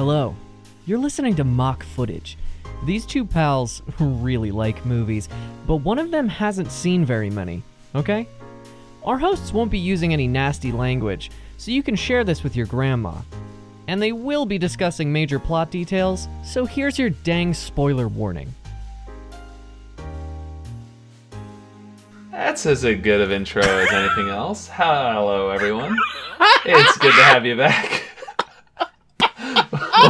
Hello. You're listening to Mock Footage. These two pals really like movies, but one of them hasn't seen very many, okay? Our hosts won't be using any nasty language, so you can share this with your grandma. And they will be discussing major plot details, so here's your dang spoiler warning. That's as good of intro as anything else. Hello, everyone. It's good to have you back.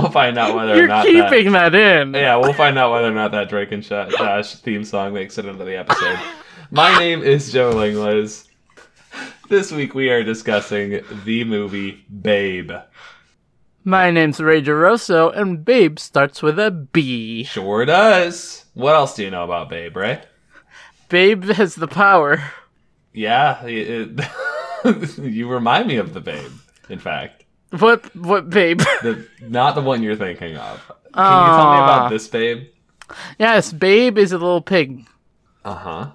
We'll find out whether You're or not keeping that, in. Yeah, we'll find out whether or not that Drake and Sh- Josh theme song makes it into the episode. My name is Joe Lingles. This week we are discussing the movie Babe. My name's Ray Geroso, and Babe starts with a B. Sure does. What else do you know about Babe, Ray? Babe has the power. Yeah, it- you remind me of the Babe. In fact. What? What, Babe? The, not the one you're thinking of. Can you tell me about this babe? yes, Babe is a little pig. Uh huh.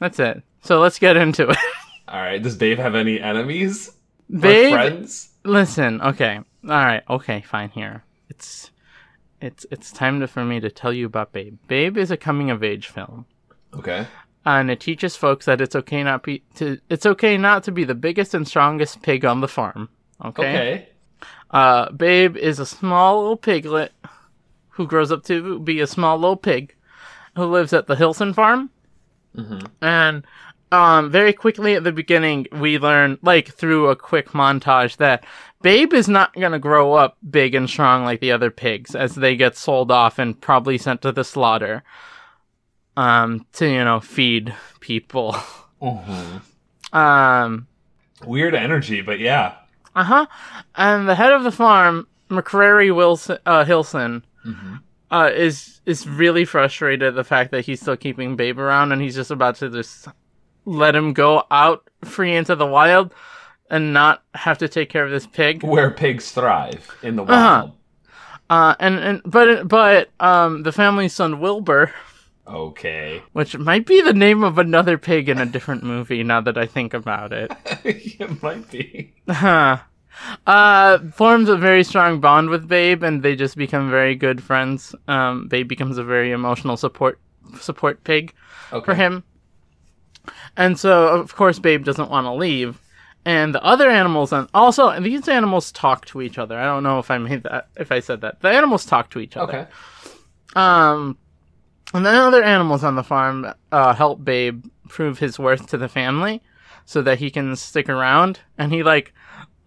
That's it. So let's get into it. All right. Does Babe have any enemies? Babe, friends? listen. Okay. All right. Okay. Fine. Here. It's, it's, it's time to, for me to tell you about Babe. Babe is a coming of age film. Okay. and it teaches folks that it's okay not be to it's okay not to be the biggest and strongest pig on the farm. Okay. Okay. Uh, Babe is a small little piglet who grows up to be a small little pig who lives at the Hilson farm. Mhm. And um, very quickly at the beginning, we learn, like through a quick montage, that Babe is not gonna grow up big and strong like the other pigs, as they get sold off and probably sent to the slaughter. Um, to you know, feed people. Mhm. Um, Weird energy, but yeah. Uh huh. And the head of the farm, McCrary Wilson uh, Hilson, Mhm. uh, is is really frustrated at the fact that he's still keeping Babe around, and he's just about to just let him go out free into the wild and not have to take care of this pig. Where pigs thrive in the wild. Uh-huh. wild. Uh, and and but but um, the family's son Wilbur, Okay. which might be the name of another pig in a different movie. Now that I think about it. it might be. Huh. Uh, forms a very strong bond with Babe, and they just become very good friends. Um, Babe becomes a very emotional support support pig Okay. for him, and so of course Babe doesn't want to leave. And the other animals, and also and these animals talk to each other. I don't know if I made that, if I said that. The animals talk to each other. Okay. Um, and then other animals on the farm uh, help Babe prove his worth to the family, so that he can stick around. And he like,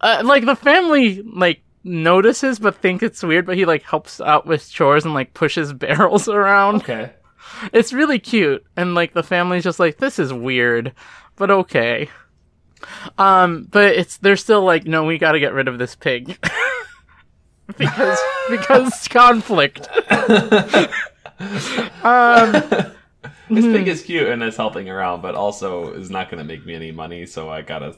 uh, like the family like notices but think it's weird, but he like helps out with chores and like pushes barrels around. Okay. It's really cute, and like the family's just like, this is weird, but okay. Um, but it's they're still like, no, we got to get rid of this pig. because because conflict. Um This pig is cute and is helping around, but also is not going to make me any money. So I gotta,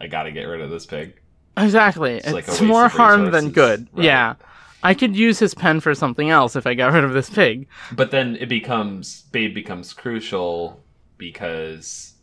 I gotta get rid of this pig. Exactly. It's like It's more harm than good. Right. Yeah. I could use his pen for something else if I got rid of this pig. But then it becomes Babe becomes crucial because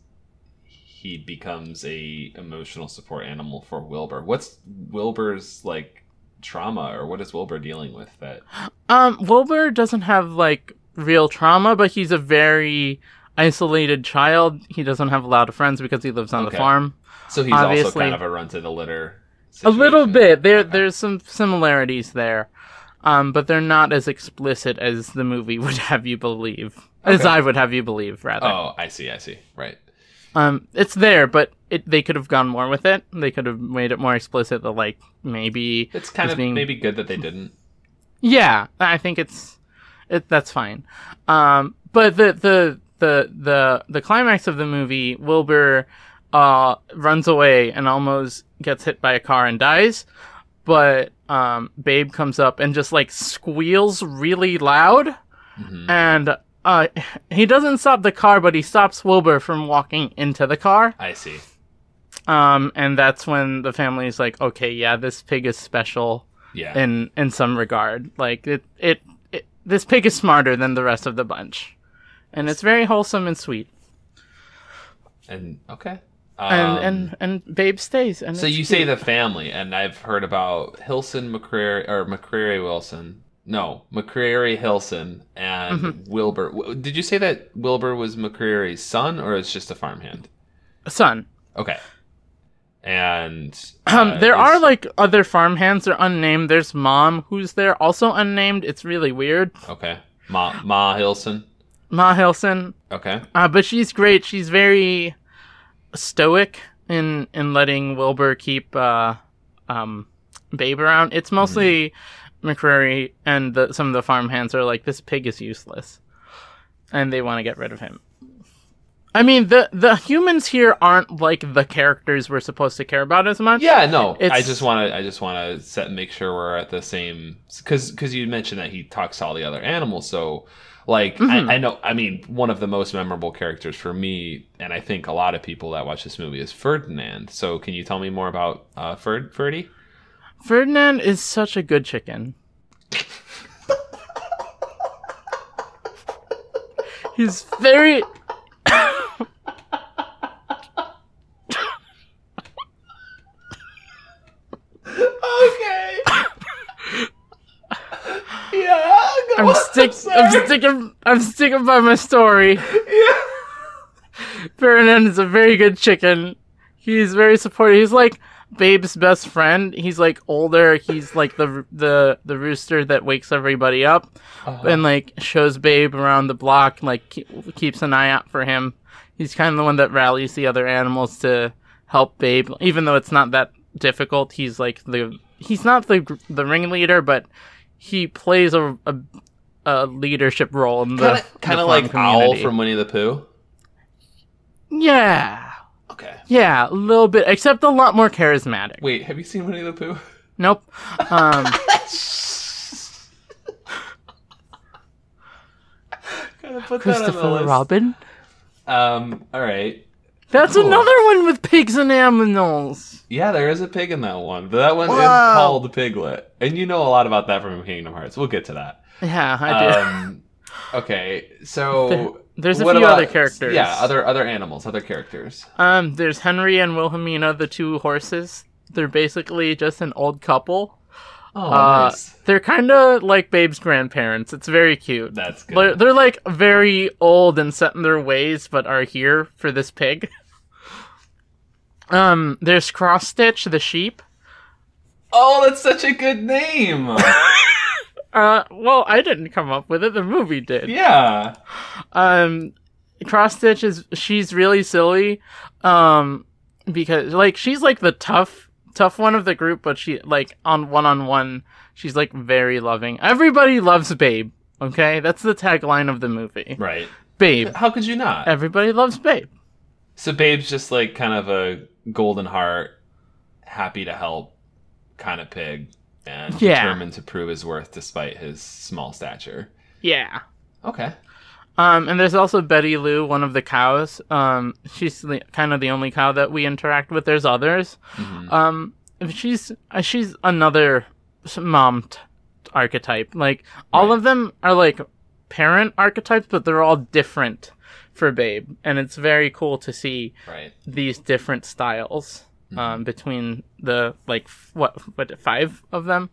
he becomes a emotional support animal for Wilbur. What's Wilbur's like trauma or what is Wilbur dealing with that Um, Wilbur doesn't have like real trauma, but he's a very isolated child. He doesn't have a lot of friends because he lives on Okay. the farm. so he's also Obviously. kind of a run to the litter A little bit. There, Okay. there's some similarities there, um, but they're not as explicit as the movie would have you believe. As I would have you believe, rather. Oh, I see, I see. Right. Um, it's there, but it they could have gone more with it. They could have made it more explicit. That like maybe It's kind It's of being- maybe good that they didn't. Yeah, I think it's it. That's fine. Um, but the the the the the climax of the movie, Wilbur uh runs away and almost gets hit by a car and dies. But um, Babe comes up and just like squeals really loud, Mhm. and uh, he doesn't stop the car, but he stops Wilbur from walking into the car. I see. Um, and that's when the family's like, okay, yeah, this pig is special Yeah. in in some regard. Like it, it, it this pig is smarter than the rest of the bunch, and it's very wholesome and sweet. And okay. and Um, and and Babe stays. And So it's you say the family, and I've heard about Hilson McCreary or McCreary Wilson. No, McCreary Hilson and Mm-hmm. Wilbur. Did you say that Wilbur was McCreary's son, or is just a farmhand? A son. Okay. And Um, uh, there is- are like other farmhands. They're unnamed. There's mom who's there, also unnamed. It's really weird. okay. Ma Ma Hilson. Ma Hilson, Okay. uh, but she's great. She's very stoic in in letting Wilbur keep uh, um, Babe around. It's mostly McCreary and the, some of the farmhands are like, this pig is useless, and they want to get rid of him. I mean, the the humans here aren't like the characters we're supposed to care about as much. Yeah, no. I just want to. I just want to set make sure we're at the same because because you mentioned that he talks to all the other animals. So, like, Mm-hmm. I, I know. I mean, one of the most memorable characters for me, and I think a lot of people that watch this movie is Ferdinand. So, can you tell me more about uh, Ferd Ferdy? Ferdinand is such a good chicken. He's very. Okay. yeah. I'm stick. I'm sticking. I'm sticking by my story. Yeah. Ferdinand is a very good chicken. He's very supportive. He's like Babe's best friend. He's like older. He's like the the the rooster that wakes everybody up uh-huh. and like shows Babe around the block. Like ke- keeps an eye out for him. He's kind of the one that rallies the other animals to help Babe, even though it's not that difficult. He's like the he's not the the ringleader, but he plays a a, a leadership role in the Kind of farm like Owl from Winnie the Pooh. yeah Okay. yeah a little bit except a lot more charismatic. Wait, have you seen Winnie the Pooh? Nope. Um, Gotta put Christopher Robin. Um. All right. That's Cool. another one with pigs and animals. Yeah, there is a pig in that one. But that one is Wow. called Piglet. And you know a lot about that from Kingdom Hearts. We'll get to that. Yeah, I do. Um, okay, so There's a few about- other characters. Yeah, other other animals, other characters. Um, there's Henry and Wilhelmina, the two horses. They're basically just an old couple. Oh, Uh, nice. They're kind of like Babe's grandparents. It's very cute. That's good. They're, they're like very old and set in their ways, but are here for this pig. Um, there's Cross Stitch, the sheep. oh, that's such a good name. Uh, well, I didn't come up with it. The movie did. yeah. um cross stitch is she's really silly um because like she's like the tough tough one of the group but she like on one on one she's like very loving everybody loves babe okay that's the tagline of the movie Right. babe How could you not? everybody loves babe So Babe's just like kind of a golden heart, happy to help kind of pig, and Yeah. determined to prove his worth despite his small stature. yeah Okay. um and there's also betty lou one of the cows um she's the, kind of the only cow that we interact with there's others Mhm. Um, she's uh, she's another mom t- archetype. Like all Right. of them are like parent archetypes, but they're all different for Babe, and it's very cool to see Right. these different styles um, between the like f- what what five of them.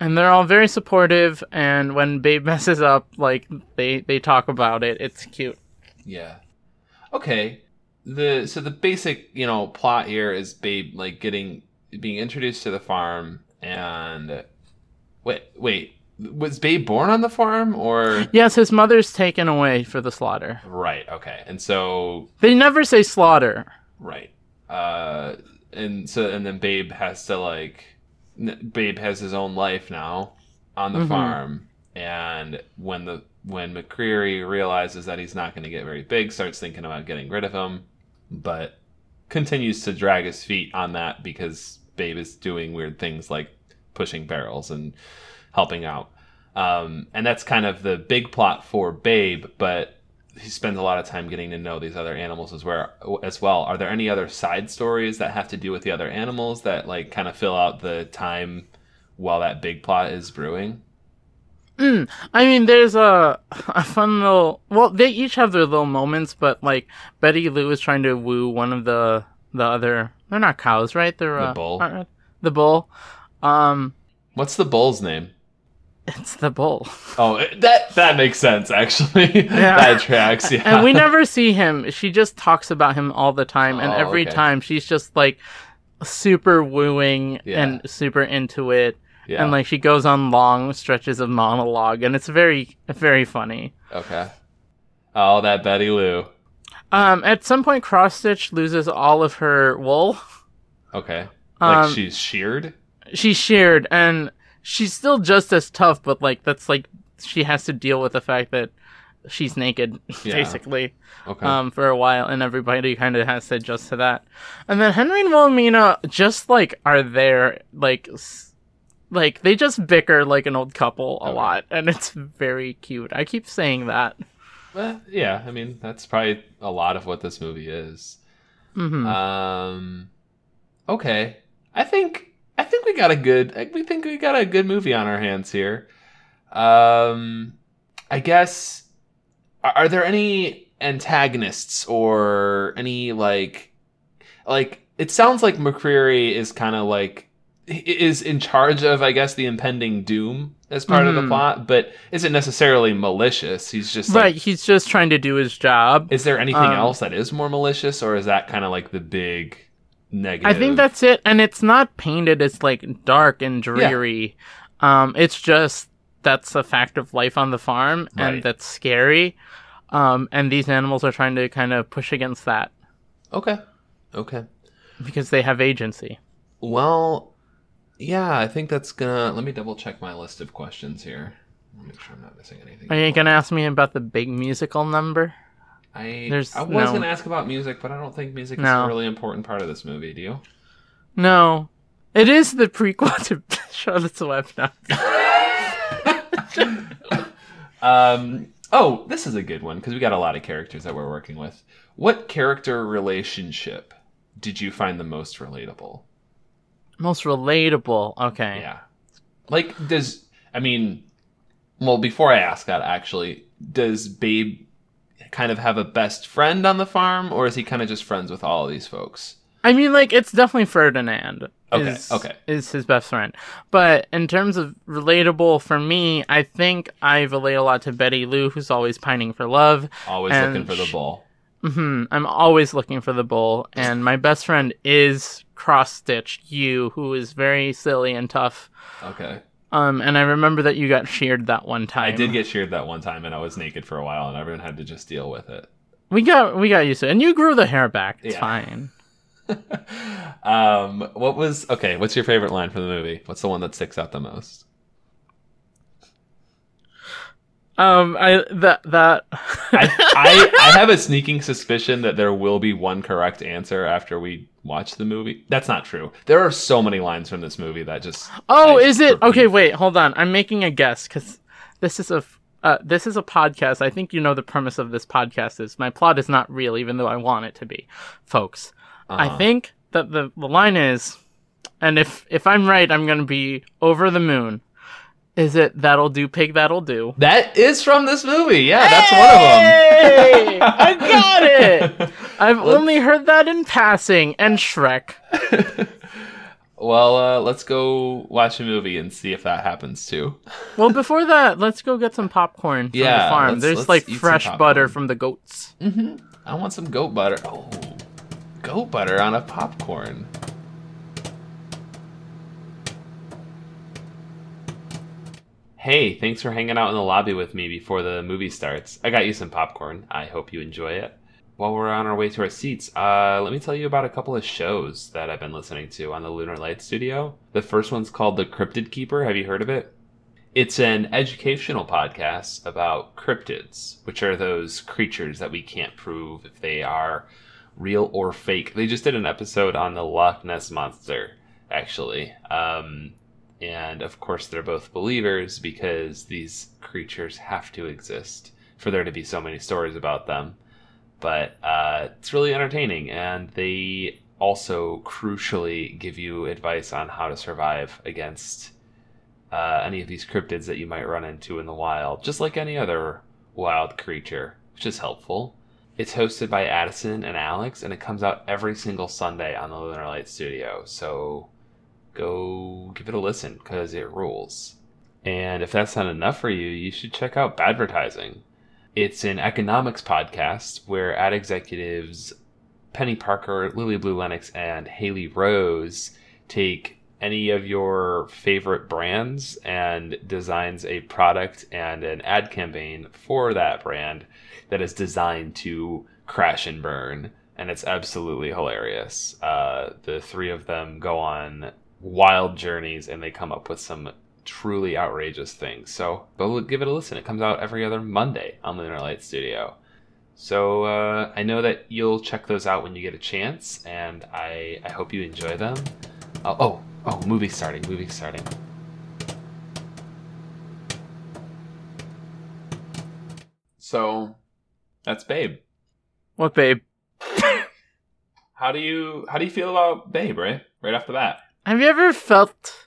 And they're all very supportive, and when Babe messes up, like they they talk about it. It's cute. Yeah. Okay. The so the basic, you know, plot here is Babe like getting being introduced to the farm and wait, wait. Was Babe born on the farm or Yes, his mother's taken away for the slaughter. Right, okay. And so They never say slaughter. right. Uh and so and then Babe has to like Babe has his own life now on the Mhm. farm and when the when McCreary realizes that he's not going to get very big starts thinking about getting rid of him but continues to drag his feet on that because Babe is doing weird things like pushing barrels and helping out. Um, and that's kind of the big plot for Babe, but he spends a lot of time getting to know these other animals as well. As well, are there any other side stories that have to do with the other animals that like kind of fill out the time while that big plot is brewing? Mm, I mean, there's a a fun little. Well, they each have their little moments, but like Betty Lou is trying to woo one of the the other. They're not cows, right? They're The uh, bull. uh, the bull. Um, What's the bull's name? It's the bull, Oh, that that makes sense actually. Yeah. that tracks. Yeah. and we never see him. She just talks about him all the time, and Oh, every okay. time she's just like super wooing Yeah. and super into it. yeah. And like she goes on long stretches of monologue, and it's very, very funny. okay. Oh, that Betty Lou. Um, at some point, Cross Stitch loses all of her wool. Okay. Like Um, she's sheared. She's sheared, and she's still just as tough, but like that's like she has to deal with the fact that she's naked, Yeah. basically, Okay. um, for a while, and everybody kind of has to adjust to that. And then Henry and Wilhelmina just like are there, like. s- Like they just bicker like an old couple a Okay. lot, and it's very cute. I keep saying that. Well, yeah, I mean that's probably a lot of what this movie is. hmm Um, okay, I think I think we got a good. We think we got a good movie on our hands here. Um, I guess are, are there any antagonists or any like like it sounds like McCreary is kind of like is in charge of I guess the impending doom as part of the Mhm. plot, but isn't necessarily malicious. He's just like, Right, he's just trying to do his job. Is there anything Um, else that is more malicious, or is that kind of like the big negative? I think that's it, and it's not painted as like dark and dreary. Um, it's just that's a fact of life on the farm, and Right. that's scary. Um, and these animals are trying to kind of push against that okay. Okay. because they have agency. Well, yeah, I think that's gonna. Let me double check my list of questions here. Make sure I'm not missing anything. Are you gonna ask me about the big musical number? I there's I was no- gonna ask about music, but I don't think music is a really important part of this movie. Do you? No, it is the prequel to Charlotte's Web. No. Um. Oh, this is a good one because we got a lot of characters that we're working with. What character relationship did you find the most relatable? Most relatable. Okay. Yeah. Like, does I mean, well, before I ask that, actually, does Babe kind of have a best friend on the farm, or is he kind of just friends with all of these folks? I mean, like it's definitely Ferdinand. Okay, Is, okay. Is his best friend, but in terms of relatable for me, I think I relate a lot to Betty Lou, who's always pining for love. Always looking for the sh- bull. hmm I'm always looking for the bull, and my best friend is Cross Stitch, you, who is very silly and tough. Okay. Um, and I remember that you got sheared that one time. I did get sheared that one time, and I was naked for a while, and everyone had to just deal with it. We got we got used to it, and you grew the hair back. It's Yeah. fine. um, what was okay? What's your favorite line from the movie? What's the one that sticks out the most? Um, I that that. I, I I have a sneaking suspicion that there will be one correct answer after we watch the movie. That's not true. There are so many lines from this movie that just Oh, I is it? repeat. Okay, wait, hold on. I'm making a guess because this is a uh, this is a podcast. I think you know the premise of this podcast is my plot is not real, even though I want it to be, folks. I Uh-huh. think that the the line is, and if if I'm right, I'm gonna be over the moon. Is it that'll do, pig? That'll do. That is from this movie. Yeah, that's one of them. I got it. I've only heard that in passing and Shrek. Well, uh, let's go watch a movie and see if that happens too. Well, before that, let's go get some popcorn from Yeah, the farm. let's- There's let's like fresh butter from the goats. I want some goat butter. Oh, goat butter on a popcorn. Hey, thanks for hanging out in the lobby with me before the movie starts. I got you some popcorn. I hope you enjoy it. While we're on our way to our seats, uh, let me tell you about a couple of shows that I've been listening to on the Lunar Light Studio. The first one's called The Cryptid Keeper. Have you heard of it? It's an educational podcast about cryptids, which are those creatures that we can't prove if they are real or fake. They just did an episode on the Loch Ness Monster, actually. Um, and of course, they're both believers because these creatures have to exist for there to be so many stories about them. But uh, it's really entertaining, and they also crucially give you advice on how to survive against uh, any of these cryptids that you might run into in the wild, just like any other wild creature, which is helpful. It's hosted by Addison and Alex, and it comes out every single Sunday on the Lunar Light Studio. So go give it a listen because it rules. And if that's not enough for you, you should check out Badvertising. It's an economics podcast where ad executives Penny Parker, Lily Blue Lennox, and Haley Rose take any of your favorite brands and designs a product and an ad campaign for that brand that is designed to crash and burn. And it's absolutely hilarious. Uh, the three of them go on wild journeys and they come up with some truly outrageous things. So go give it a listen. It comes out every other Monday on Lunar Light Studio. So uh, I know that you'll check those out when you get a chance, and I, I hope you enjoy them. Oh, oh, oh, movie starting, movie starting. So that's Babe. What, babe? How do you how do you feel about Babe, right? Right off the bat. Have you ever felt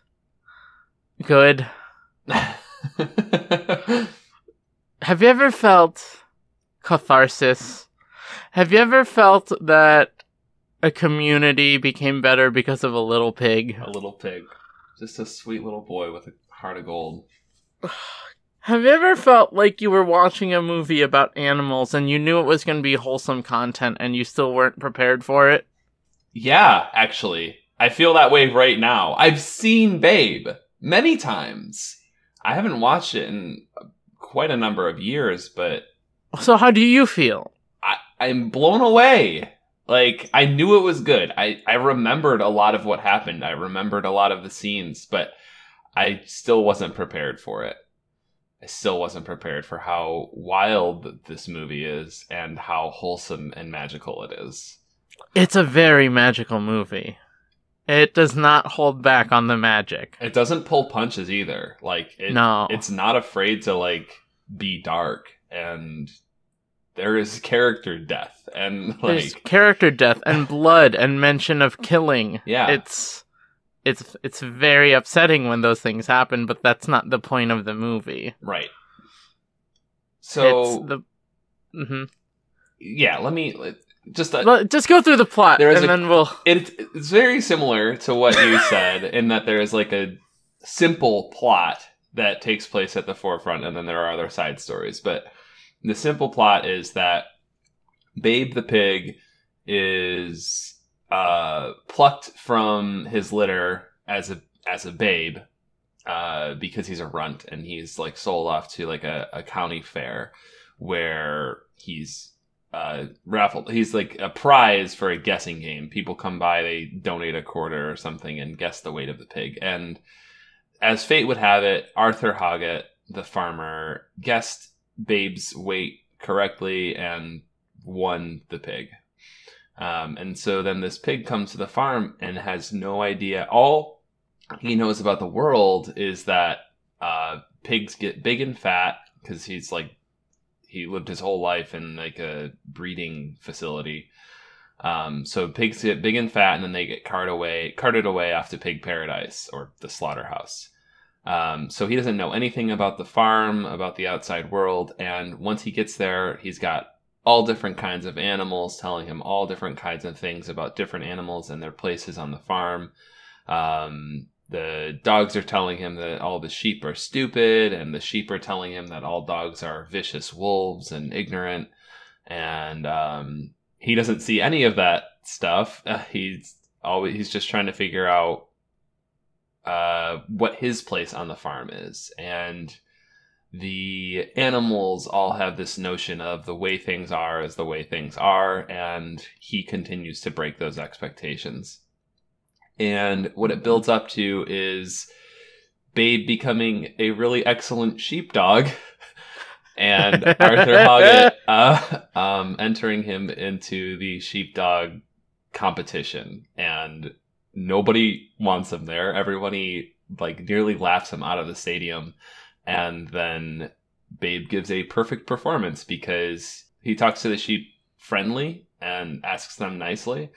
good? Have you ever felt catharsis? Have you ever felt that a community became better because of a little pig? a little pig. Just a sweet little boy with a heart of gold. Have you ever felt like you were watching a movie about animals and you knew it was going to be wholesome content and you still weren't prepared for it? Yeah, actually. I feel that way right now. I've seen Babe many times. I haven't watched it in quite a number of years, but So, how do you feel? I, I'm blown away. Like I knew it was good. I, I remembered a lot of what happened. I remembered a lot of the scenes, but I still wasn't prepared for it. I still wasn't prepared for how wild this movie is and how wholesome and magical it is. It's a very magical movie. It does not hold back on the magic. It doesn't pull punches either. Like it, No. it's not afraid to like be dark and there is character death and There's like character death and blood and mention of killing. Yeah. It's it's it's very upsetting when those things happen, but that's not the point of the movie. right. So it's the mm-hmm. yeah, let me just uh, well, just go through the plot There is and a- then we'll it, it's very similar to what you said in that there is like a simple plot that takes place at the forefront and then there are other side stories. But the simple plot is that babe the pig is uh, plucked from his litter as a as a babe uh, because he's a runt and he's like sold off to like a, a county fair where he's uh, raffled. He's like a prize for a guessing game. People come by, they donate a quarter or something, and guess the weight of the pig. And as fate would have it, Arthur Hoggett, the farmer, guessed Babe's weight correctly and won the pig. Um, and so then this pig comes to the farm and has no idea. All he knows about the world is that uh, pigs get big and fat because he's like he lived his whole life in like a breeding facility. Um, so pigs get big and fat, and then they get carted away, carted away off to pig paradise or the slaughterhouse. Um, so he doesn't know anything about the farm, about the outside world, and once he gets there, he's got all different kinds of animals telling him all different kinds of things about different animals and their places on the farm. Um, the dogs are telling him that all the sheep are stupid, and the sheep are telling him that all dogs are vicious wolves and ignorant. And um, he doesn't see any of that stuff. Uh, he's always he's just trying to figure out uh, what his place on the farm is, and the animals all have this notion of the way things are is the way things are, and he continues to break those expectations. And what it builds up to is Babe becoming a really excellent sheepdog, and Arthur Hoggett uh, um, entering him into the sheepdog competition. And nobody wants him there. Everybody like nearly laughs him out of the stadium. And then Babe gives a perfect performance because he talks to the sheep friendly and asks them nicely.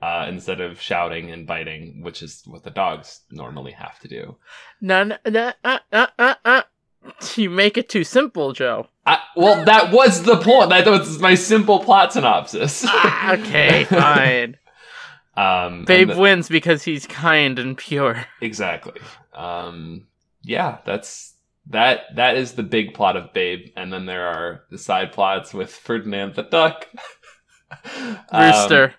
Uh, instead of shouting and biting, which is what the dogs normally have to do. No, no, no, uh, uh, uh, uh. You make it too simple, Joe. I, well, that was the point. That was my simple plot synopsis. Ah, okay, fine. um, Babe the- wins because he's kind and pure. exactly. Um, yeah, that's that. That is the big plot of Babe, and then there are the side plots with Ferdinand the duck, Um, Rooster.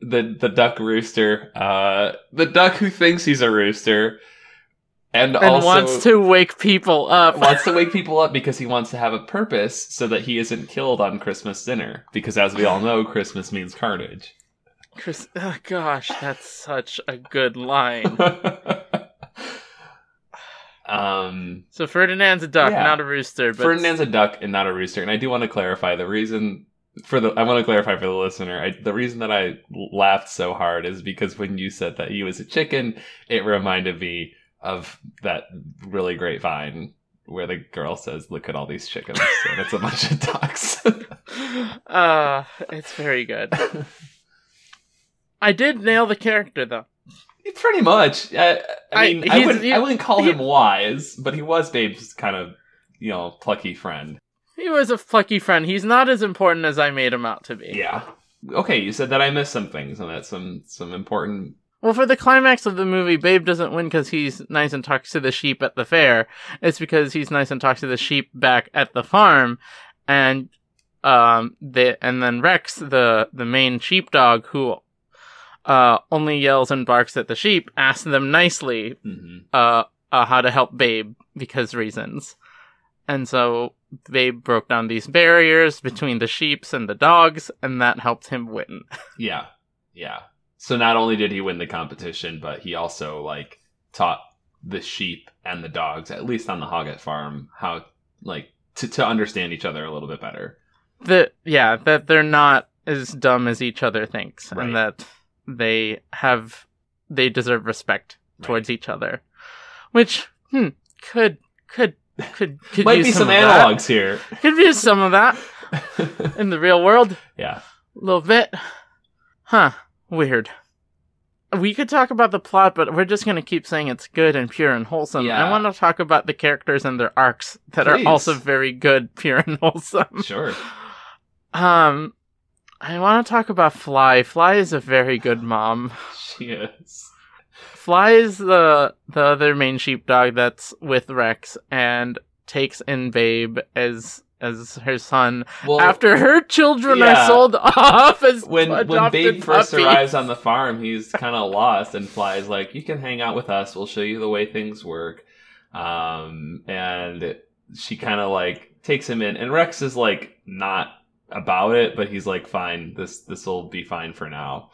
The the duck rooster, uh, the duck who thinks he's a rooster, and, and also wants to wake people up. wants to wake people up because he wants to have a purpose so that he isn't killed on Christmas dinner. Because as we all know, Christmas means carnage. Chris, oh gosh, that's such a good line. um, So Ferdinand's a duck, Yeah. not a rooster. But Ferdinand's a duck and not a rooster, and I do want to clarify the reason for the. I want to clarify for the listener. I, the reason that I laughed so hard is because when you said that he was a chicken, it reminded me of that really great vine where the girl says, "Look at all these chickens," and it's a bunch of ducks. uh, it's very good. I did nail the character though. Pretty much. I, I I- mean, I, he's- wouldn't, he- I wouldn't call he- him wise, but he was Babe's kind of, you know, plucky friend. He was a plucky friend. He's not as important as I made him out to be. Yeah. Okay, you said that I missed some things, and that's some some important. Well, for the climax of the movie, Babe doesn't win because he's nice and talks to the sheep at the fair. It's because he's nice and talks to the sheep back at the farm, and um, the and then Rex, the the main sheepdog, who uh only yells and barks at the sheep, asks them nicely Mhm. uh, uh how to help Babe because reasons, and so Babe broke down these barriers between the sheeps and the dogs, and that helped him win. Yeah, yeah. So not only did he win the competition, but he also like taught the sheep and the dogs, at least on the Hoggett farm, how like to to understand each other a little bit better. that yeah that they're not as dumb as each other thinks Right. and that they have they deserve respect towards each other which hmm, could could could could Might use be some, that. analogs here. could use some of that in the real world yeah. a little bit huh weird we could talk about the plot but we're just going to keep saying it's good and pure and wholesome Yeah. i want to talk about the characters and their arcs that Please. are also very good pure and wholesome Sure. um, I want to talk about Fly. Fly is a very good mom. She is. Fly is the the other main sheepdog that's with Rex and takes in Babe as as her son Well, after her children yeah. are sold off as when when Babe first puppies. arrives on the farm, he's kind of lost, and flies like, "You can hang out with us. We'll show you the way things work." Um, and she kind of like takes him in, and Rex is like not about it, but he's like, "Fine, this this will be fine for now."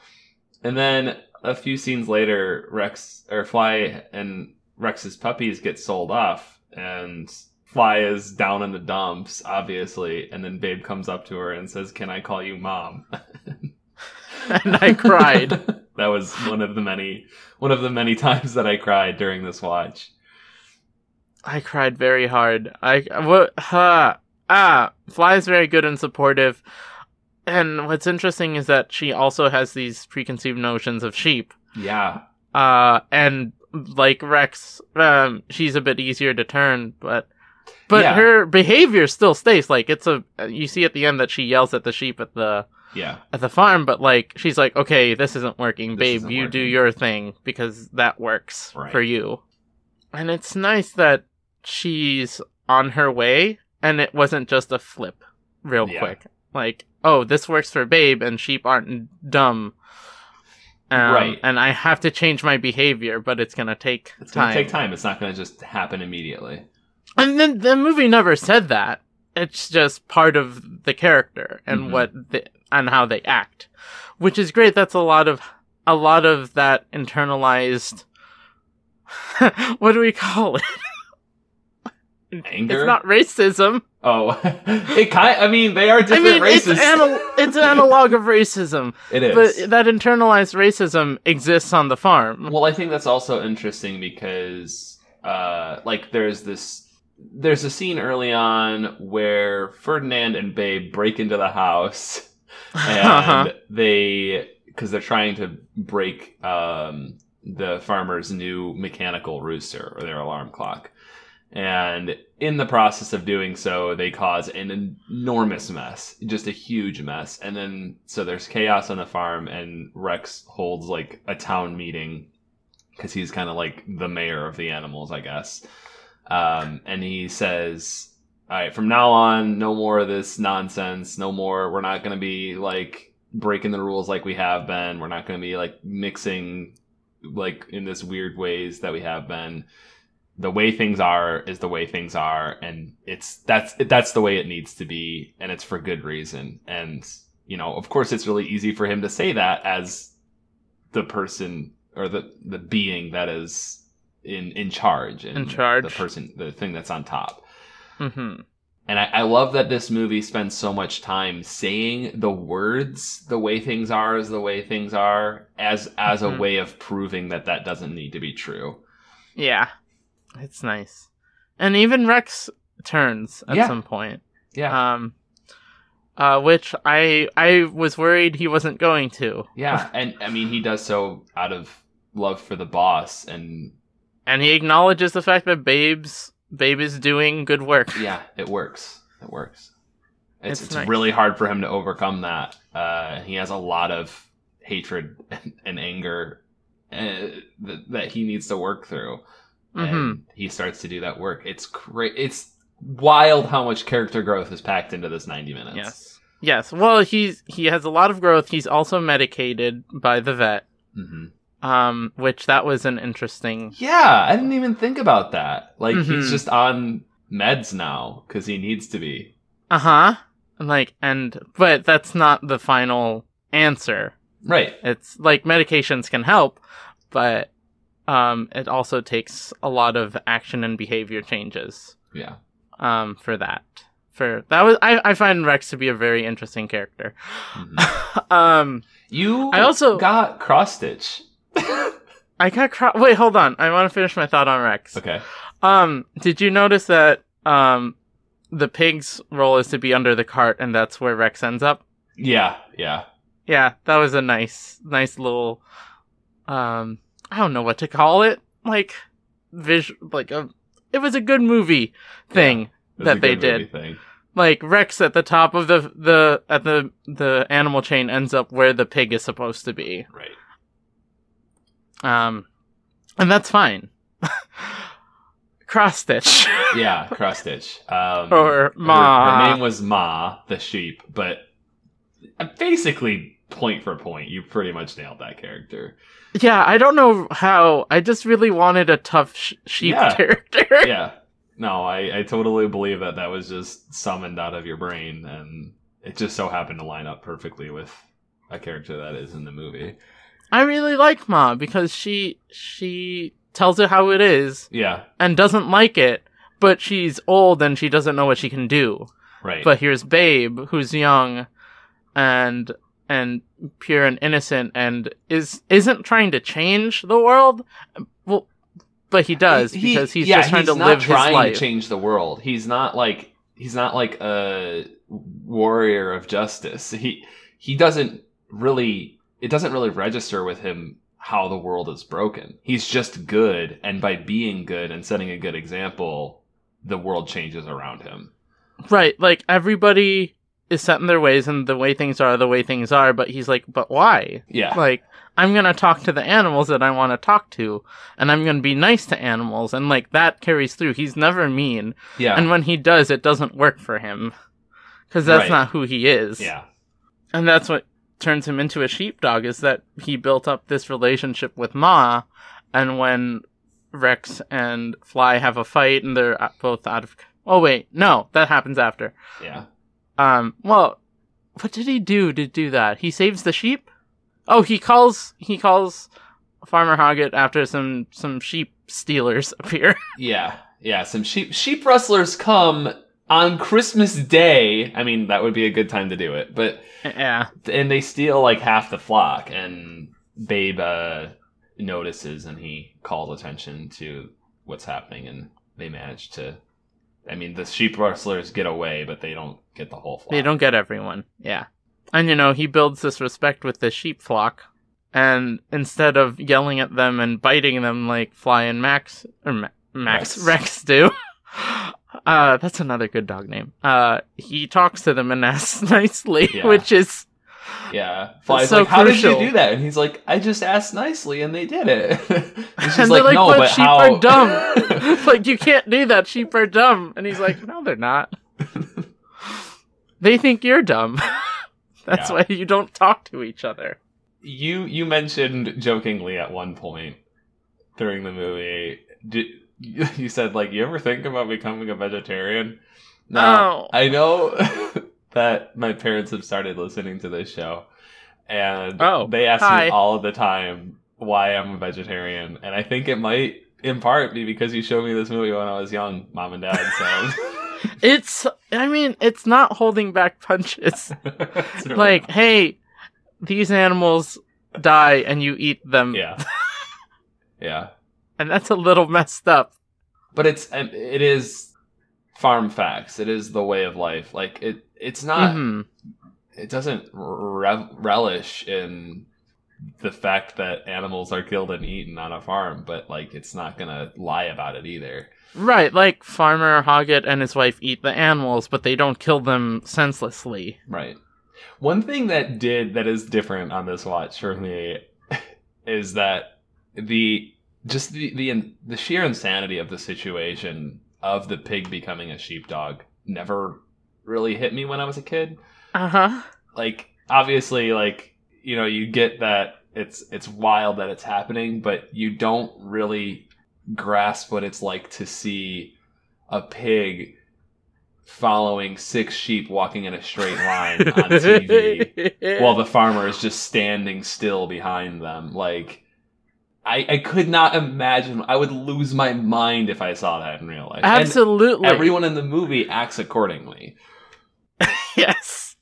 And then a few scenes later, Rex or Fly and Rex's puppies get sold off, and Fly is down in the dumps, obviously, and then Babe comes up to her and says, "Can I call you mom?" and I cried. that was one of the many one of the many times that I cried during this watch. I cried very hard. I what ha ah Fly is very good and supportive. And what's interesting is that she also has these preconceived notions of sheep. Yeah, uh and like rex um she's a bit easier to turn but but Yeah. her behavior still stays like it's a you see at the end that she yells at the sheep at the yeah, at the farm but like she's like okay this isn't working This babe isn't you do your thing because that works Right. for you and it's nice that she's on her way and it wasn't just a flip real Yeah. quick like oh this works for babe and sheep aren't dumb um, Right. and I have to change my behavior, but it's gonna take time. it's time. gonna take time. It's not gonna just happen immediately. And then the movie never said that. It's just part of the character and Mhm. what the, and how they act, which is great. That's a lot of a lot of that internalized. what do we call it? Anger. It's not racism. Oh, it kind. I mean, they are different I mean, races. it's anal- it's an analog of racism, it is. but that internalized racism exists on the farm. Well, I think that's also interesting because, uh, like, there's this, there's a scene early on where Ferdinand and Babe break into the house, and Uh-huh. they because they're trying to break um, the farmer's new mechanical rooster or their alarm clock. And in the process of doing so, they cause an enormous mess, just a huge mess. And then, so there's chaos on the farm, and Rex holds like a town meeting because he's kind of like the mayor of the animals, I guess. Um, and he says, All right, from now on, no more of this nonsense. No more. We're not going to be like breaking the rules like we have been. We're not going to be like mixing like in this weird ways that we have been the way things are is the way things are and it's that's that's the way it needs to be and it's for good reason and you know of course it's really easy for him to say that as the person or the the being that is in in charge and In charge. the person the thing that's on top mm-hmm. and I, I love that this movie spends so much time saying the words the way things are is the way things are as as Mhm. a way of proving that that doesn't need to be true Yeah, it's nice, and even Rex turns at Yeah. some point. yeah Um, uh, which I I was worried he wasn't going to, Yeah, and I mean he does so out of love for the boss, and and he acknowledges the fact that Babe's Babe is doing good work. yeah, it works. It works. It's It's it's, nice. really hard for him to overcome that. Uh, he has a lot of hatred and, and anger uh, that, that he needs to work through, Mhm. and he starts to do that work. It's great. It's wild how much character growth is packed into this ninety minutes. Yes. Yes. Well, he's he has a lot of growth. He's also medicated by the vet. hmm Um, which that was an interesting. Yeah, I didn't even think about that. Like Mhm. he's just on meds now because he needs to be. Uh huh. Like and but that's not the final answer. Right. It's like medications can help, but um, it also takes a lot of action and behavior changes Yeah. um for that. For that was I I find Rex to be a very interesting character. Mhm. um, You I also- got cross stitch. I got cro- wait. Hold on. I want to finish my thought on Rex. okay. Um, did you notice that um, the pig's role is to be under the cart, and that's where Rex ends up? Yeah. Yeah. Yeah, that was a nice, nice little. Um, I don't know what to call it. Like, vis, like a. It was a good movie thing. Was That a they good movie did. Thing. Like Rex at the top of the the at the the animal chain ends up where the pig is supposed to be. Right. Um, and that's fine. Cross stitch. Yeah. Cross stitch. Um, Or her- Ma. Her, name was Ma, the sheep, but basically point for point, you pretty much nailed that character. Yeah, I don't know how. I just really wanted a tough sh- sheep Yeah. character. yeah. No, I, I totally believe that that was just summoned out of your brain, and it just so happened to line up perfectly with a character that is in the movie. I really like Ma because she she tells it how it is Yeah, and doesn't like it, but she's old and she doesn't know what she can do. right. But here's Babe, who's young and and pure and innocent and is isn't trying to change the world. Well, but he does He- because he's yeah, just trying he's to not live trying his life. to change the world. He's not like he's not like a warrior of justice. He he doesn't really it doesn't really register with him how the world is broken. He's just good, and by being good and setting a good example, the world changes around him. Right, like everybody is set in their ways and the way things are the way things are, but he's like, but why? Yeah, Like, I'm gonna talk to the animals that I wanna talk to, and I'm gonna be nice to animals, and like that carries through. He's never mean, yeah, and when he does, it doesn't work for him. Cause that's Right. not who he is. yeah, And that's what turns him into a sheepdog is that he built up this relationship with Ma, and when Rex and Fly have a fight and they're both out of. Oh wait, no, that happens after. yeah. Um, well, what did he do to do that? He saves the sheep. Oh, he calls he calls Farmer Hoggett after some some sheep stealers appear. Yeah, yeah. Some sheep sheep rustlers come on Christmas Day. I mean, that would be a good time to do it, but yeah, and they steal like half the flock. And Babe uh, notices, and he calls attention to what's happening, and they manage to. I mean, the sheep rustlers get away, but they don't get the whole flock. they don't get everyone. Yeah. And you know, he builds this respect with the sheep flock. And instead of yelling at them and biting them like Fly and Max or Ma- Max Rex. Rex do, uh, that's another good dog name. Uh, he talks to them and asks nicely, Yeah. which is Yeah. Fly's so like, how did crucial. you do that? And he's like, I just asked nicely and they did it. and she's And like, they're like, no, "But but, sheep how? are dumb." like you can't do that. Sheep are dumb, and he's like, "No, they're not. they think you're dumb. That's Yeah. why you don't talk to each other." you you mentioned jokingly at one point during the movie. Did, you said like, you ever think about becoming a vegetarian? Now, Oh. I know that my parents have started listening to this show, and Oh, they ask hi. me all the time why I'm a vegetarian, and I think it might, in part, be because you showed me this movie when I was young, mom and dad. So, It's. I mean, it's not holding back punches. Like, not. hey, these animals die, and you eat them, yeah, yeah. and that's a little messed up. but it's it is farm facts. It is the way of life. Like it, it's not. Mhm. It doesn't re- relish in the fact that animals are killed and eaten on a farm, but like it's not gonna lie about it either. Right, like Farmer Hoggett and his wife eat the animals, but they don't kill them senselessly. Right. One thing that did that is different on this watch for me is that the just the the the sheer insanity of the situation of the pig becoming a sheepdog never really hit me when I was a kid. Uh huh. Like obviously like you know you get that it's it's wild that it's happening but you don't really grasp what it's like to see a pig following six sheep walking in a straight line on TV while the farmer is just standing still behind them. Like, I, I could not imagine. I would lose my mind if I saw that in real life. And Absolutely. everyone in the movie acts accordingly. yes.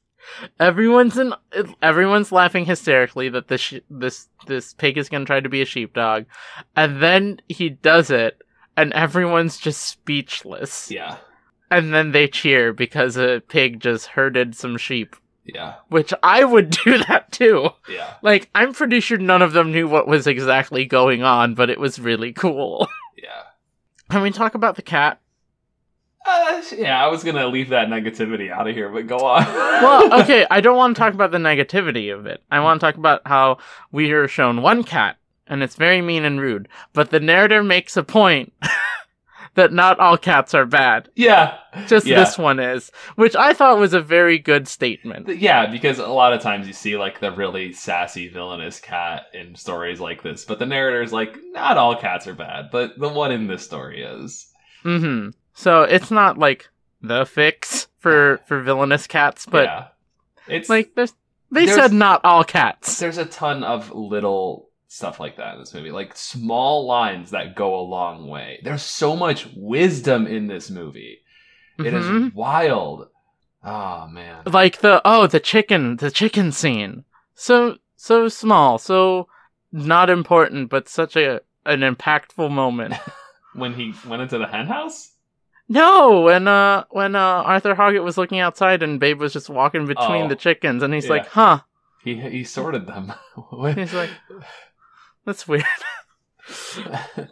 Everyone's in. Everyone's laughing hysterically that this sh- this this pig is gonna try to be a sheepdog, and then he does it, and everyone's just speechless. Yeah. And then they cheer because a pig just herded some sheep, Yeah. which I would do that too. Yeah. Like, I'm pretty sure none of them knew what was exactly going on, but it was really cool. Yeah. Can we talk about the cat? Uh, yeah, I was gonna leave that negativity out of here, but go on. Well, okay, I don't want to talk about the negativity of it. I want to talk about how we are shown one cat, and it's very mean and rude, but the narrator makes a point that not all cats are bad. yeah. Just Yeah. this one is, which I thought was a very good statement. Yeah, because a lot of times you see like the really sassy villainous cat in stories like this, but the narrator's like, not all cats are bad, but the one in this story is. hmm So it's not like the fix for for villainous cats, but yeah. it's like there's they There's- said not all cats. there's a ton of little stuff like that in this movie, like small lines that go a long way. There's so much wisdom in this movie. It is Mhm. wild. Oh man. like the oh the chicken the chicken scene so so small so not important but such a an impactful moment When he went into the hen house? No when uh when uh arthur hoggett was looking outside and babe was just walking between Oh. the chickens and he's Yeah. like huh He he sorted them. He's like that's weird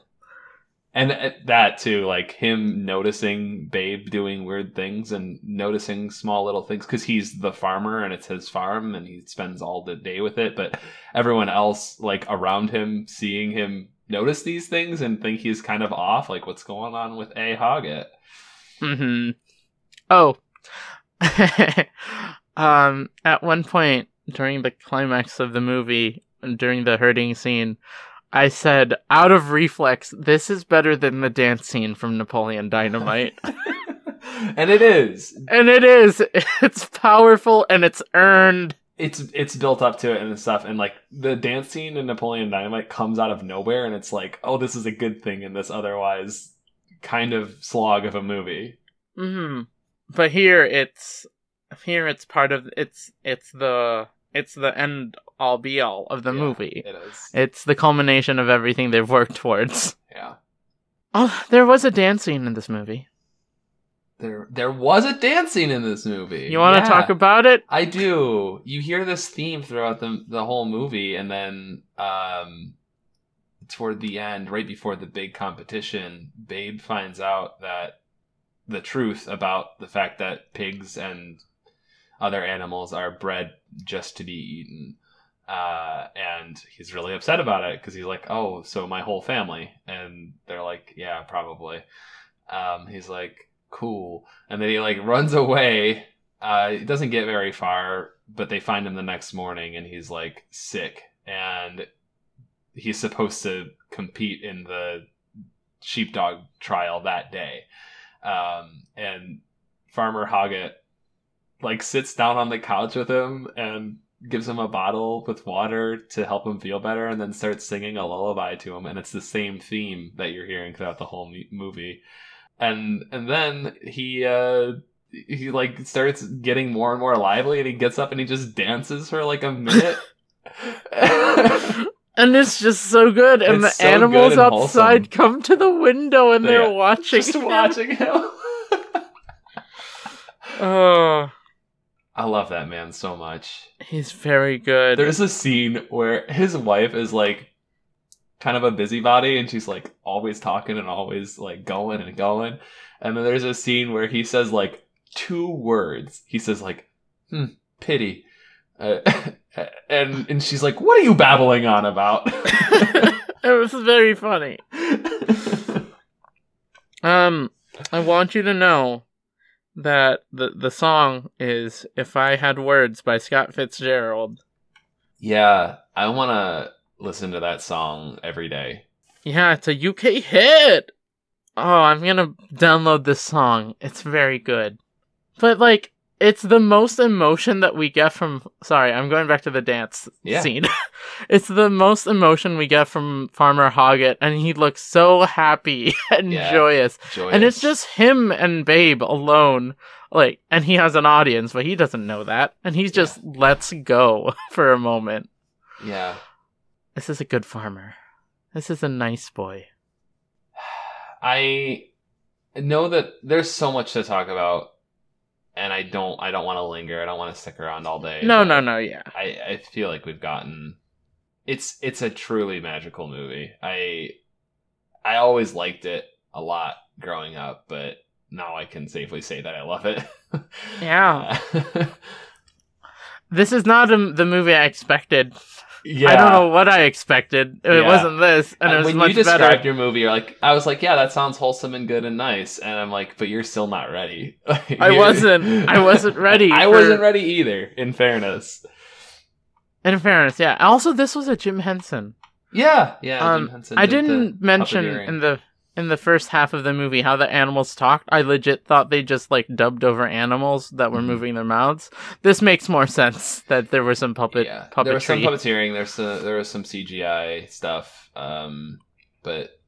and uh, that too, like him noticing Babe doing weird things and noticing small little things because he's the farmer and it's his farm and he spends all the day with it. But everyone else, like around him, seeing him notice these things and think he's kind of off. Like, what's going on with A Hoggett? Hmm oh. Um at one point during the climax of the movie during the hurting scene i said out of reflex this is better than the dance scene from napoleon dynamite. And it is. and it is. It's powerful and it's earned. It's it's built up to it and stuff, and like the dance scene in Napoleon Dynamite comes out of nowhere, and it's like, oh, this is a good thing in this otherwise kind of slog of a movie. hmm but here it's here it's part of it's it's the it's the end all be all of the Yeah, movie It is. it's the culmination of everything they've worked towards Yeah. Oh, there was a dance scene in this movie. There, there was a dance scene in this movie. You want to Yeah. talk about it? I do. You hear this theme throughout the the whole movie, and then um, toward the end, right before the big competition, Babe finds out that the truth about the fact that pigs and other animals are bred just to be eaten. Uh, and he's really upset about it because he's like, "Oh, so my whole family?" And they're like, "Yeah, probably." Um, he's like, "Cool," and then he like runs away uh, doesn't get very far, but they find him the next morning and he's like sick and he's supposed to compete in the sheepdog trial that day. Um, and Farmer Hoggett like sits down on the couch with him and gives him a bottle with water to help him feel better and then starts singing a lullaby to him. And it's the same theme that you're hearing throughout the whole movie. And and then he uh he like starts getting more and more lively and he gets up and he just dances for like a minute And it's just so good. And It's the so animals and outside wholesome. come to the window and they're Yeah. watching. just him. watching him Oh, i love that man so much he's very good. there's a scene where his wife is like kind of a busybody and she's like always talking and always like going and going and then there's a scene where he says like two words he says like hmm pity uh, and and she's like what are you babbling on about it was very funny. Um, I want you to know that the the song is "If I Had Words" by Scott Fitzgerald. yeah i want to listen to that song every day Yeah, it's a UK hit. Oh, I'm gonna download this song. It's very good. But like, it's the most emotion that we get from. Sorry, I'm going back to the dance Yeah. scene. it's the most emotion we get from Farmer Hoggett, and he looks so happy and Yeah. joyous. Joyous. And it's just him and Babe alone. Like, and he has an audience, but he doesn't know that, and he just lets go for a moment. yeah This is a good farmer. This is a nice boy. I know that there's so much to talk about, and I don't. I don't want to linger. I don't want to stick around all day. No, no, no, yeah. I I feel like we've gotten. It's it's a truly magical movie. I I always liked it a lot growing up, but now I can safely say that I love it. Yeah. This is not a, the movie I expected. Yeah. I don't know what I expected. It Yeah. wasn't this, and it was when much you described better. your movie, you're like, I was like, yeah, that sounds wholesome and good and nice, and I'm like, but you're still not ready. I wasn't. I wasn't ready. I for- wasn't ready either. In fairness, In fairness, yeah. Also, this was a Jim Henson. yeah, yeah. Um, Jim Henson I didn't mention in the in the first half of the movie how the animals talked. I legit thought they just like dubbed over animals that were Mhm. moving their mouths. This makes more sense that there was some puppet yeah, puppetry. there was some puppeteering. There's some, there was some CGI stuff, um, but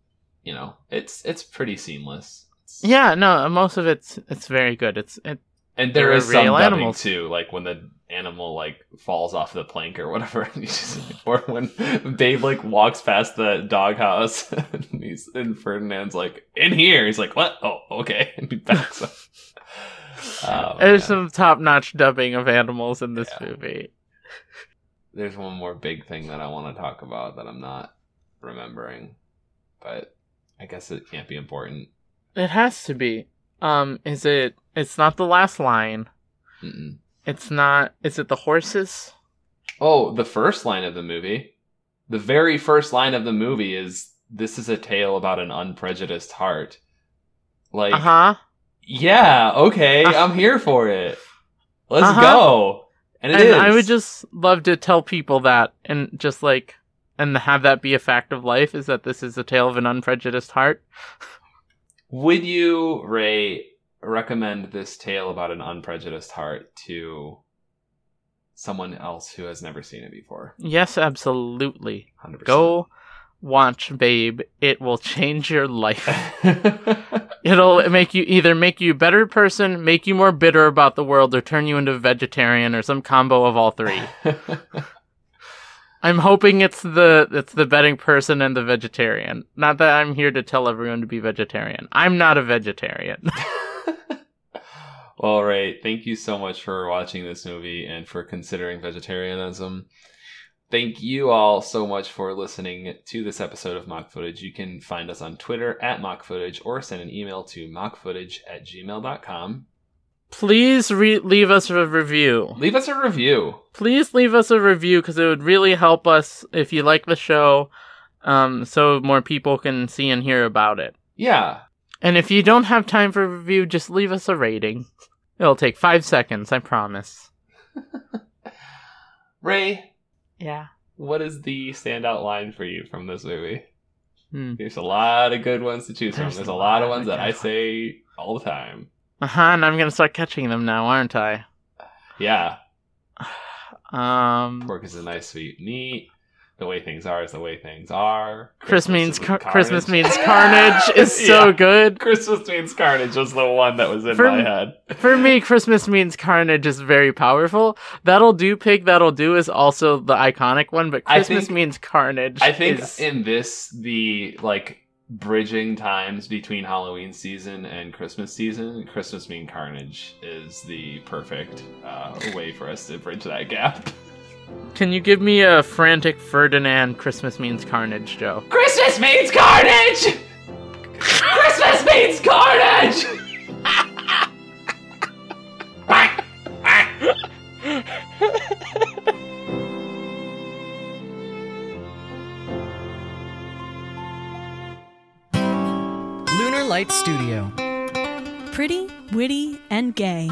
you know, it's it's pretty seamless. It's- yeah, no, most of it's it's very good. It's it, and there They're some real dubbing animals. too, like when the animal like falls off the plank or whatever, just, or when Babe like walks past the doghouse, and he's and Ferdinand's like in here. He's like, what? Oh, okay, and he backs up. Oh, there's man. some top notch dubbing of animals in this Yeah. movie. There's one more big thing that I want to talk about that I'm not remembering, but I guess it can't be important. It has to be. Um, is it? It's not the last line. Mm-mm. It's not. Is it the horses? Oh, the first line of the movie. The very first line of the movie is this is a tale about an unprejudiced heart. Like Uh huh. yeah, okay, Uh- I'm here for it. Let's Uh-huh. go. And it And is. I would just love to tell people that, and just like, and have that be a fact of life is that this is a tale of an unprejudiced heart. Would you, Ray, recommend this tale about an unprejudiced heart to someone else who has never seen it before? Yes, absolutely. 100%. Go watch Babe. It will change your life. It'll make you either make you a better person, make you more bitter about the world, or turn you into a vegetarian, or some combo of all three. I'm hoping it's the it's the betting person and the vegetarian. Not that I'm here to tell everyone to be vegetarian. I'm not a vegetarian. All right. Thank you so much for watching this movie and for considering vegetarianism. Thank you all so much for listening to this episode of Mock Footage. You can find us on Twitter at Mock Footage or send an email to mockfootage at gmail.com. Please re- leave us a review. Leave us a review. Please leave us a review because it would really help us if you like the show, um, so more people can see and hear about it. Yeah. And if you don't have time for a review, just leave us a rating. It'll take five seconds, I promise. Ray, Yeah. what is the standout line for you from this movie? Hmm. There's a lot of good ones to choose from. There's There's a a lot of ones that I good say all the time. Uh huh. And I'm gonna start catching them now, aren't I? Yeah. Um. Pork is a nice sweet meat. The way things are is the way things are. Chris means car- Christmas means carnage is so Yeah. good. Christmas means carnage was the one that was in For- my head. For me, Christmas means carnage is very powerful. That'll do, pig. That'll do is also the iconic one, but Christmas think- means carnage. I think is- in this the like bridging times between Halloween season and Christmas season, Christmas mean carnage is the perfect uh, way for us to bridge that gap. Can you give me a frantic Ferdinand Christmas means carnage, Joe? Christmas means carnage. Christmas means carnage. Lunar Light Studio. Pretty, witty, and gay.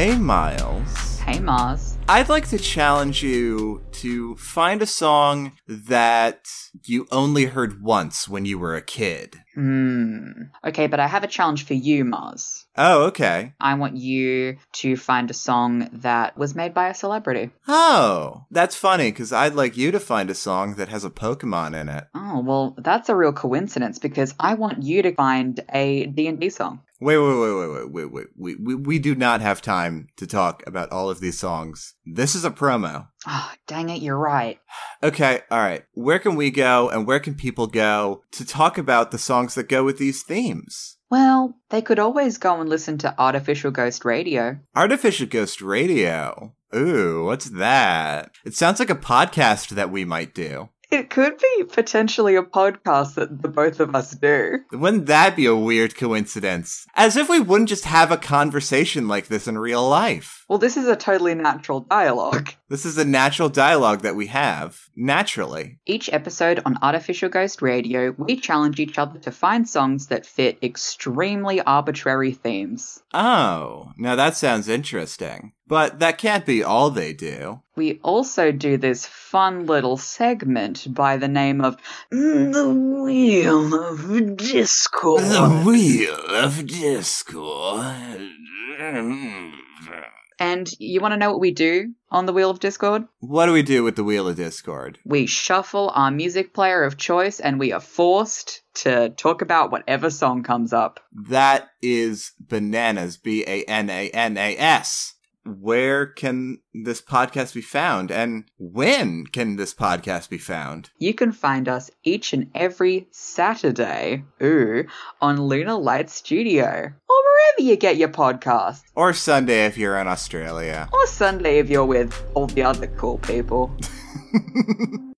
Hey, Miles. Hey, Mars. I'd like to challenge you to find a song that you only heard once when you were a kid. Hmm. Okay, but I have a challenge for you, Mars. Oh, okay. I want you to find a song that was made by a celebrity. Oh, that's funny because I'd like you to find a song that has a Pokemon in it. Oh, well, that's a real coincidence because I want you to find a D&D song. Wait, wait, wait, wait, wait, wait, wait. We, we, we do not have time to talk about all of these songs. This is a promo. Oh, dang it, you're right. Okay, all right. Where can we go and where can people go to talk about the songs that go with these themes? Well, they could always go and listen to Artificial Ghost Radio. Artificial Ghost Radio. Ooh, what's that? It sounds like a podcast that we might do. It could be potentially a podcast that the both of us do. Wouldn't that be a weird coincidence? As if we wouldn't just have a conversation like this in real life. Well, this is a totally natural dialogue. This is a natural dialogue that we have, naturally. Each episode on Artificial Ghost Radio, we challenge each other to find songs that fit extremely arbitrary themes. Oh, now that sounds interesting. But that can't be all they do. We also do this fun little segment by the name of The Wheel of Discord. The Wheel of Discord. And you want to know what we do on the Wheel of Discord? What do we do with the Wheel of Discord? We shuffle our music player of choice and we are forced to talk about whatever song comes up. That is bananas. B A N A N A S. Where can this podcast be found? And when can this podcast be found? You can find us each and every Saturday, ooh, on Lunar Light Studio, or wherever you get your podcast. Or Sunday if you're in Australia. or Sunday if you're with all the other cool people.